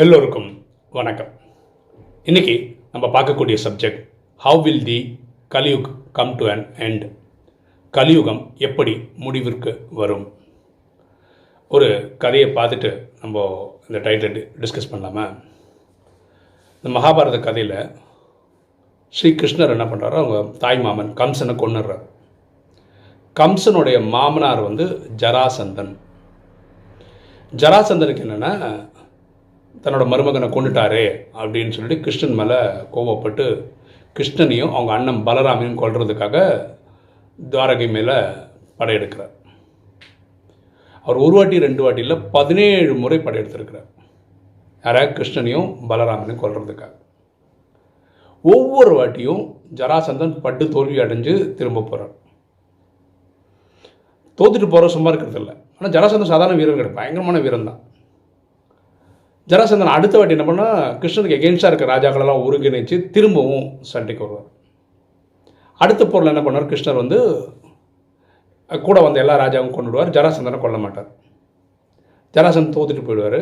எல்லோருக்கும் வணக்கம். இன்னைக்கு நம்ம பார்க்கக்கூடிய subject how will the Kaliyug come to an end Kaliyugam எப்படி முடிவிற்கு வரும்? ஒரு கதையை பார்த்துட்டு நம்ம இந்த டைட்டில் டிஸ்கஸ் பண்ணலாமா? இந்த மகாபாரத கதையில் ஸ்ரீ கிருஷ்ணர் என்ன பண்ணுறாரு அவங்க தாய் மாமன் கம்சனை கொன்னுடுறார். கம்சனுடைய மாமனார் வந்து ஜராசந்தன். ஜராசந்தனுக்கு என்னென்னா தன்னோட மருமகனை கொண்டுட்டாரே அப்படின்னு சொல்லிட்டு கிருஷ்ணன் மேலே கோவப்பட்டு கிருஷ்ணனையும் அவங்க அண்ணன் பலராமையும் கொள்றதுக்காக துவாரகை மேலே படையெடுக்கிறார். அவர் ஒரு வாட்டி ரெண்டு வாட்டியில் பதினேழு முறை படையெடுத்திருக்கிறார். யாராக கிருஷ்ணனையும் பலராமனையும் கொள்றதுக்காக ஒவ்வொரு வாட்டியும் ஜராசந்தன் பட்டு தோல்வி அடைஞ்சு திரும்ப போகிறார் தோத்துட்டு போகிற சும்மா இருக்கிறதில்ல ஆனால் ஜராசந்தன் சாதாரண வீரன் கிடையாது பயங்கரமான வீரன் தான் ஜராசந்தன் அடுத்த வாட்டி என்ன பண்ணால் கிருஷ்ணனுக்கு எகெயின்ஸ்டாக இருக்க ராஜாக்களெல்லாம் ஒருங்கிணைச்சு திரும்பவும் சண்டைக்கு வருவார். அடுத்த போரில் என்ன பண்ணார் கிருஷ்ணர் வந்து கூட வந்த எல்லா ராஜாவும் கொண்டுடுவார் ஜராசந்தனை கொல்ல மாட்டார். ஜராசந்தன் தோத்துட்டு போயிடுவார்.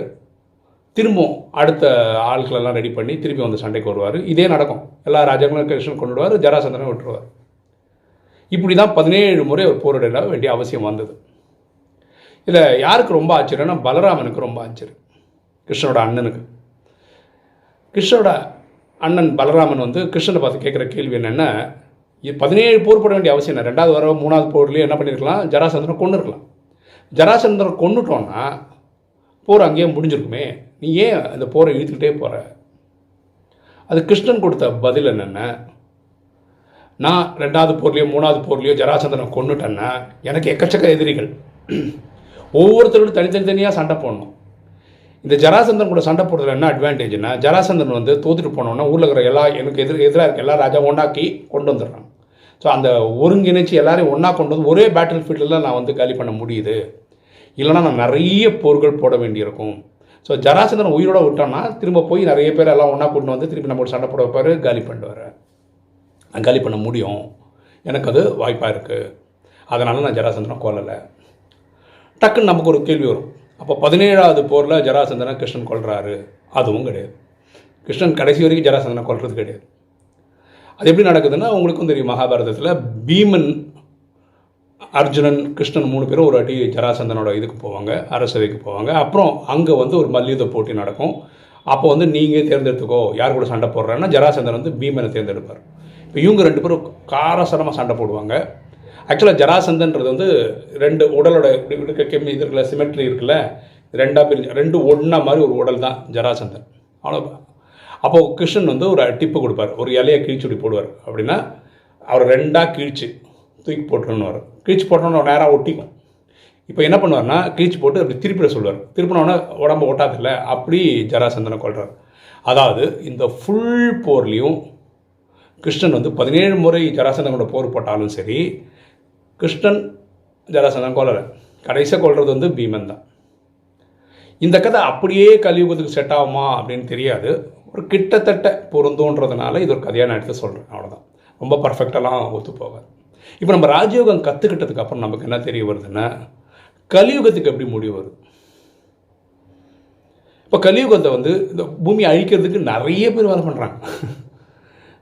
திரும்பவும் அடுத்த ஆட்களெல்லாம் ரெடி பண்ணி திரும்பி வந்து சண்டைக்கு வருவார். இதே நடக்கும். எல்லா ராஜாக்களும் கிருஷ்ணன் கொண்டுடுவார் ஜராசந்தனை விட்டுருவார். இப்படி தான் பதினேழு முறை ஒரு போரிட வேண்டிய அவசியம் வந்தது. இதில் யாருக்கு ரொம்ப ஆச்சரியம்னா பலராமனுக்கு ரொம்ப ஆச்சரியம். கிருஷ்ணனோட அண்ணனுக்கு. கிருஷ்ணனோட அண்ணன் பலராமன் வந்து கிருஷ்ணனை பார்த்து கேட்குற கேள்வி என்னென்னா பதினேழு போர் போட வேண்டிய அவசியம் என்ன? ரெண்டாவது வர மூணாவது போர்லேயே என்ன பண்ணியிருக்கலாம் ஜராசந்திரன் கொண்டு இருக்கலாம் ஜராசந்திரனை கொண்டுட்டோன்னா போர் அங்கேயே முடிஞ்சிருக்குமே. நீ ஏன் அந்த போரை இழுத்துக்கிட்டே போகிற அது கிருஷ்ணன் கொடுத்த பதில் என்னென்ன நான் ரெண்டாவது போர்லேயோ மூணாவது போர்லேயோ ஜராசந்தனை கொண்டுட்டேன்னா எனக்கு எக்கச்சக்க எதிரிகள். ஒவ்வொருத்தரோட தனித்தனித்தனியாக சண்டை போடணும். இந்த ஜராசந்தன் கூட சண்டை போடுறதுல என்ன அட்வான்டேஜ்னா ஜராசந்தன் வந்து தோத்துட்டு போனோன்னா ஊரில் இருக்கிற எல்லா எனக்கு எதிர் எதிராக இருக்க எல்லா ராஜா ஒன்றாக்கி கொண்டு வந்துடுறான். ஸோ அந்த ஒருங்கிணைச்சு எல்லாரையும் ஒன்றா கொண்டு வந்து ஒரே பேட்டில் ஃபீல்டில் நான் வந்து காலி பண்ண முடியுது. இல்லைனா நான் நிறைய போர்கள் போட வேண்டியிருக்கும். ஸோ ஜராசந்தன் உயிரோட விட்டோன்னா திரும்ப போய் நிறைய பேர் எல்லாம் ஒன்றா கொண்டு வந்து திருப்பி நம்ம சண்டை போட வைப்பார் காலி பண்ணிட்டு நான் காலி பண்ண முடியும். எனக்கு அது வாய்ப்பாக இருக்குது அதனால் நான் ஜராசந்தனை கொல்லலை. டக்குன்னு நமக்கு ஒரு கேள்வி வரும். அப்போ பதினேழாவது போரில் ஜராசந்தனை கிருஷ்ணன் கொள்கிறாரு அதுவும் கிடையாது. கிருஷ்ணன் கடைசி வரைக்கும் ஜராசந்தனை கொள்வது கிடையாது. அது எப்படி நடக்குதுன்னா உங்களுக்கும் தெரியும் மகாபாரதத்தில் பீமன் அர்ஜுனன் கிருஷ்ணன் மூணு பேரும் ஒரு அடி ஜராசந்தனோட இதுக்கு போவாங்க அரசவைக்கு போவாங்க. அப்புறம் அங்கே வந்து ஒரு மல்யுத்த போட்டி நடக்கும். அப்போ வந்து நீங்கள் தேர்ந்தெடுத்துக்கோ யார் கூட சண்டை போடுறேன்னா ஜராசந்தன் வந்து பீமனை தேர்ந்தெடுப்பார். இப்போ இவங்க ரெண்டு பேரும் காரசரமாக சண்டை போடுவாங்க. ஆக்சுவலாக ஜராசந்தன்றது வந்து ரெண்டு உடலோட இருக்க கெமி இது இருக்குல்ல சிமெட்ரி இருக்குல்ல ரெண்டாக பிரிஞ்சு ரெண்டு ஒன்றா மாதிரி ஒரு உடல் தான் ஜராசந்தன். அவ்வளோ அப்போது கிருஷ்ணன் வந்து ஒரு டிப்பு கொடுப்பார். ஒரு இலையை கிழிச்சு இப்படி போடுவார். அப்படின்னா அவர் ரெண்டாக கிழிச்சு தூக்கி போட்டுருன்னு கிழிச்சு போட்டோன்னு நேராக ஒட்டிக்கும். இப்போ என்ன பண்ணுவார்னா கிழிச்சு போட்டு அப்படி திருப்பிட சொல்லுவார். திருப்பினோடனே உடம்பு ஒட்டாதில்ல அப்படி ஜராசந்தனை கொள்கிறார் அதாவது இந்த ஃபுல் போர்லேயும் கிருஷ்ணன் வந்து பதினேழு முறை ஜராசந்தனோட போர் போட்டாலும் சரி கிருஷ்ணன் ஜராசந்தன் கொல்லலை கடைசியாக கொள்வது வந்து பீமன் தான். இந்த கதை அப்படியே கலியுகத்துக்கு செட் ஆகுமா அப்படின்னு தெரியாது. ஒரு கிட்டத்தட்ட பொருந்தோன்றதுனால இது ஒரு கதையாக நான் எடுத்து சொல்கிறேன் அவ்வளோதான் ரொம்ப பர்ஃபெக்டெல்லாம் ஒத்து போகாது. இப்போ நம்ம ராஜயோகம் கற்றுக்கிட்டதுக்கு அப்புறம் நமக்கு என்ன தெரிய வருதுன்னா கலியுகத்துக்கு எப்படி முடிவு வருது? இப்போ கலியுகத்தை வந்து இந்த பூமியை அழிக்கிறதுக்கு நிறைய பேர் வேலை பண்ணுறாங்க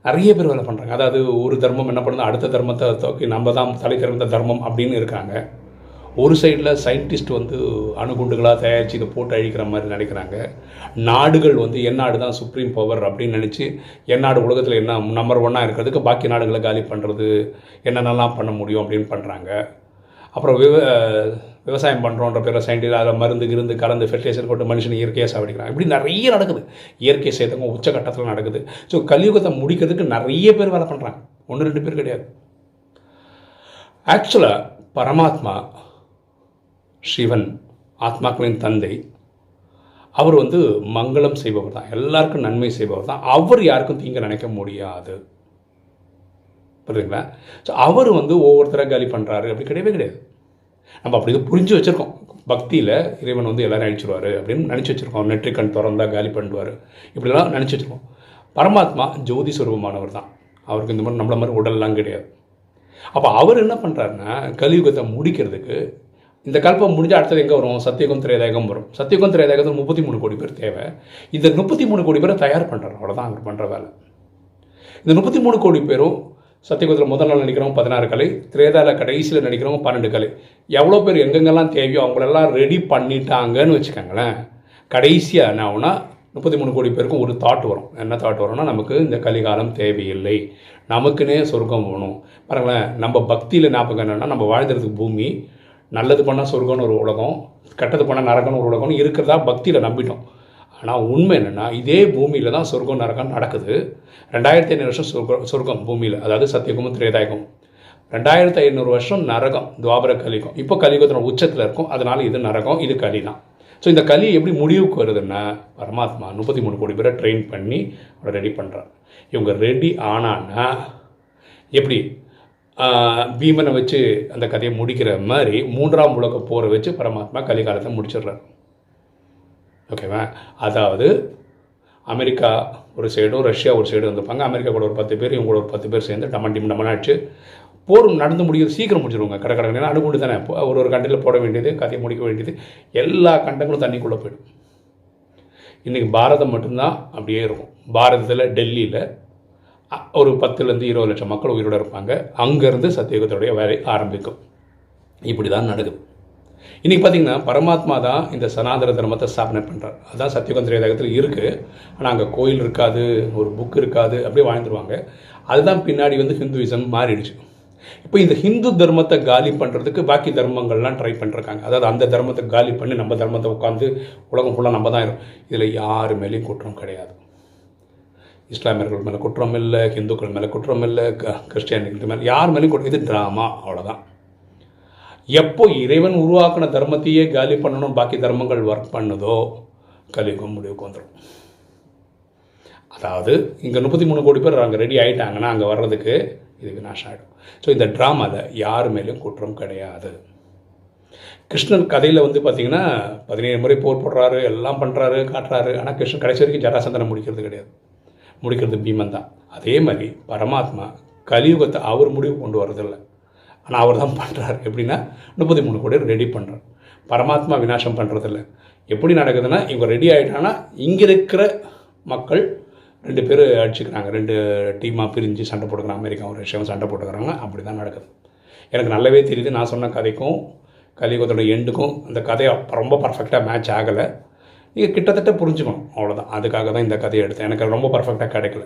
நிறைய பேர் வேலை பண்ணுறாங்க அதாவது ஒரு தர்மம் என்ன பண்ணுது? அடுத்த தர்மத்தை தோக்கி நம்ம தான் தலை திறந்த தர்மம் அப்படின்னு இருக்காங்க. ஒரு சைடில் சயின்டிஸ்ட் வந்து அணுகுண்டுகளாக தயாரித்து இதை போட்டு அழிக்கிற மாதிரி நினைக்கிறாங்க. நாடுகள் வந்து என்னாடு தான் சுப்ரீம் பவர் அப்படின்னு நினச்சி என்னாடு உலகத்தில் என்ன நம்பர் ஒன்னாக இருக்கிறதுக்கு பாக்கி நாடுகளை காலி பண்ணுறது என்னென்னலாம் பண்ண முடியும் அப்படின்னு பண்ணுறாங்க அப்புறம் விவ விவசாயம் பண்ணுறோன்ற பேர் சயின்டிஸ்ட் அதில் மருந்து கிருந்து கலந்து ஃபெர்டிலைசர் போட்டு மனுஷன் இயற்கையாக சாப்பிடிக்கிறாங்க இப்படி நிறைய நடக்குது. இயற்கை சேதங்க உச்சகட்டத்தில் நடக்குது. ஸோ கலியுகத்தை முடிக்கிறதுக்கு நிறைய பேர் வேலை பண்ணுறாங்க ஒன்று ரெண்டு பேர் கிடையாது. ஆக்சுவலாக பரமாத்மா சிவன் ஆத்மாக்களின் தந்தை அவர் வந்து மங்களம் செய்பவர் தான். எல்லாருக்கும் நன்மை செய்பவர் தான். அவர் யாருக்கும் தீங்க நினைக்க முடியாது. புரியுதுங்களா? ஸோ அவர் வந்து ஒவ்வொருத்தராக காலி பண்ணுறாரு அப்படி கிடையவே கிடையாது. நம்ம அப்படி இது புரிஞ்சு வச்சுருக்கோம். பக்தியில் இறைவன் வந்து எல்லோரும் அழிச்சிருவார் அப்படின்னு நினச்சி வச்சுருக்கோம். நெற்றிக்கண் திறந்தால் காலி பண்ணுவார். இப்படிலாம் நினச்சி வச்சுருக்கோம். பரமாத்மா ஜோதி சுரூபமானவர் தான். அவருக்கு இந்த மாதிரி நம்மள மாதிரி உடல்லாம் கிடையாது. அப்போ அவர் என்ன பண்ணுறாருன்னா கலியுகத்தை முடிக்கிறதுக்கு இந்த கல்பம் முடிஞ்ச அடுத்தது எங்கே வரும்? சத்தியகம் திரையதாயகம் வரும். சத்தியகம் திரையதாயகத்தில் முப்பத்தி மூணு கோடி பேர் தேவை. இந்த முப்பத்தி மூணு கோடி பேரை தயார் பண்ணுறாரு அவ்வளோதான் அவர் பண்ணுற வேலை. இந்த முப்பத்தி மூணு கோடி பேரும் சத்தியகுதத்தில் முதல் நாள் நடிக்கிறவங்க பதினாறு கலை திரேதால கடைசியில் நடிக்கிறவங்க பன்னெண்டு கலை. எவ்வளோ பேர் எங்கெங்கெல்லாம் தேவையோ அவங்களெல்லாம் ரெடி பண்ணிட்டாங்கன்னு வச்சுக்கோங்களேன். கடைசியாக என்ன ஆகுனா முப்பத்தி மூணு கோடி பேருக்கும் ஒரு தாட் வரும். என்ன தாட் வரும்னா நமக்கு இந்த கலிகாலம் தேவையில்லை. நமக்குன்னே சொர்க்கம் வேணும். பாருங்களேன் நம்ம பக்தியில் ஞாபகம் என்னென்னா நம்ம வாழ்ந்துறதுக்கு பூமி நல்லது பண்ணால் சொர்க்கம்னு ஒரு உலகம் கெட்டது பண்ணால் நரகம்னு ஒரு உலகம்னு இருக்கிறதா பக்தியில் நம்பிட்டோம். ஆனால் உண்மை என்னென்னா இதே பூமியில் தான் சொர்க்கம் நரகம் நடக்குது. ரெண்டாயிரத்தி ஐநூறு வருஷம் சொர்க்கம் சொர்க்கம் பூமியில் அதாவது சத்தியகுமும் திரேதாயகம் ரெண்டாயிரத்தி ஐநூறு வருஷம் நரகம் துவாபர கலிகம் இப்போ கலிகத்தின உச்சத்தில் இருக்கும் அதனால் இது நரகம் இது களி தான். ஸோ இந்த களி எப்படி முடிவுக்கு வருதுன்னா பரமாத்மா முப்பத்தி மூணு கோடி பேரை ட்ரெயின் பண்ணி அவரை ரெடி பண்ணுறாரு இவங்க ரெடி ஆனான்னா எப்படி? பீமனை வச்சு அந்த கதையை முடிக்கிற மாதிரி மூன்றாம் உலக போரை வச்சு பரமாத்மா கலிகாலத்தை முடிச்சிடுறாரு. ஓகேவா அதாவது அமெரிக்கா ஒரு சைடும் ரஷ்யா ஒரு சைடும் இருந்திருப்பாங்க அமெரிக்கா கூட ஒரு பத்து பேர் இவங்க கூட ஒரு பத்து பேர் சேர்ந்து டமன் டிம் டமனாச்சு போர் நடந்து முடியுது சீக்கிரம் முடிச்சிருவாங்க. கடை கடை அணுகுண்டு தானே. இப்போ ஒரு ஒரு கண்டையில் போட வேண்டியது கதையை முடிக்க வேண்டியது எல்லா கண்டங்களும் தண்ணிக்குள்ளே போயிடும். இன்றைக்கி பாரதம் மட்டும்தான் அப்படியே இருக்கும். பாரதத்தில் டெல்லியில் ஒரு பத்துலேருந்து இருபது லட்சம் மக்கள் உயிரோட இருப்பாங்க. அங்கேருந்து சத்தியுகத்துடைய வேலை ஆரம்பிக்கும். இப்படி தான் நடக்குது. இன்றைக்கி பார்த்தீங்கன்னா பரமாத்மா தான் இந்த சனாதன தர்மத்தை ஸ்தாபனை பண்ணுறார் அதுதான் சத்தியுகம் திரேதாகத்தில் இருக்குது ஆனால் அங்கே கோயில் இருக்காது ஒரு புக் இருக்காது அப்படியே வாழ்ந்துருவாங்க. அதுதான் பின்னாடி வந்து ஹிந்துவிசம் மாறிடுச்சு. இப்போ இந்த ஹிந்து தர்மத்தை காலி பண்ணுறதுக்கு பாக்கி தர்மங்கள்லாம் ட்ரை பண்ணிருக்காங்க அதாவது அந்த தர்மத்தை காலி பண்ணி நம்ம தர்மத்தை உட்காந்து உலகம் ஃபுல்லாக நம்ம தான் இருக்கும் இதில் யார் மேலேயும் குற்றம் கிடையாது. இஸ்லாமியர்கள் மேலே குற்றம் இல்லை ஹிந்துக்கள் மேலே குற்றம் இல்லை கிறிஸ்டியானிகள் மேலே யார் மேலேயும் குற்றம் இது ட்ராமா அவ்வளோதான் எப்போ இறைவன் உருவாக்கின தர்மத்தையே காலி பண்ணணும் பாக்கி தர்மங்கள் ஒர்க் பண்ணுதோ கலியுகம் முடிவுக்கு வந்துடும் அதாவது இங்கே முப்பத்தி மூணு கோடி பேர் அங்கே ரெடி ஆகிட்டாங்கன்னா அங்கே வர்றதுக்கு இது நாஷம் ஆகிடும் ஸோ இந்த ட்ராமாவில் யார் மேலேயும் குற்றம் கிடையாது. கிருஷ்ணன் கதையில் வந்து பார்த்தீங்கன்னா பதினேழு முறை போர் போடுறாரு எல்லாம் பண்ணுறாரு காட்டுறாரு. ஆனால் கிருஷ்ணன் கடைசி வரைக்கும் ஜராசந்தனை முடிக்கிறது கிடையாது. முடிக்கிறது பீமன் தான். அதே மாதிரி பரமாத்மா கலியுகத்தை அவர் முடிவு கொண்டு வரதில்லை. ஆனால் அவர் தான் பண்ணுறாரு எப்படின்னா முப்பத்தி மூணு கோடி ரெடி பண்ணுறார் பரமாத்மா விநாசம் பண்ணுறதில்ல எப்படி நடக்குதுன்னா இவங்க ரெடி ஆகிட்டான்னா இங்கே இருக்கிற மக்கள் ரெண்டு பேர் அடிச்சுக்கிறாங்க. ரெண்டு டீமாக பிரிஞ்சு சண்டை போட்டுக்கிறாங்க அமெரிக்காவும் ரஷ்யாவும் சண்டை போட்டுக்கிறாங்க. அப்படி தான் நடக்குது. எனக்கு நல்லாவே தெரியுது நான் சொன்ன கதைக்கும் கலியுகத்தோட எண்டுக்கும் அந்த கதையை ரொம்ப பர்ஃபெக்டாக மேட்ச் ஆகலை. நீங்கள் கிட்டத்தட்ட புரிஞ்சுக்கணும். அவ்வளோதான் அதுக்காக தான் இந்த கதையை எடுத்தேன். எனக்கு ரொம்ப பர்ஃபெக்டாக கிடைக்கல.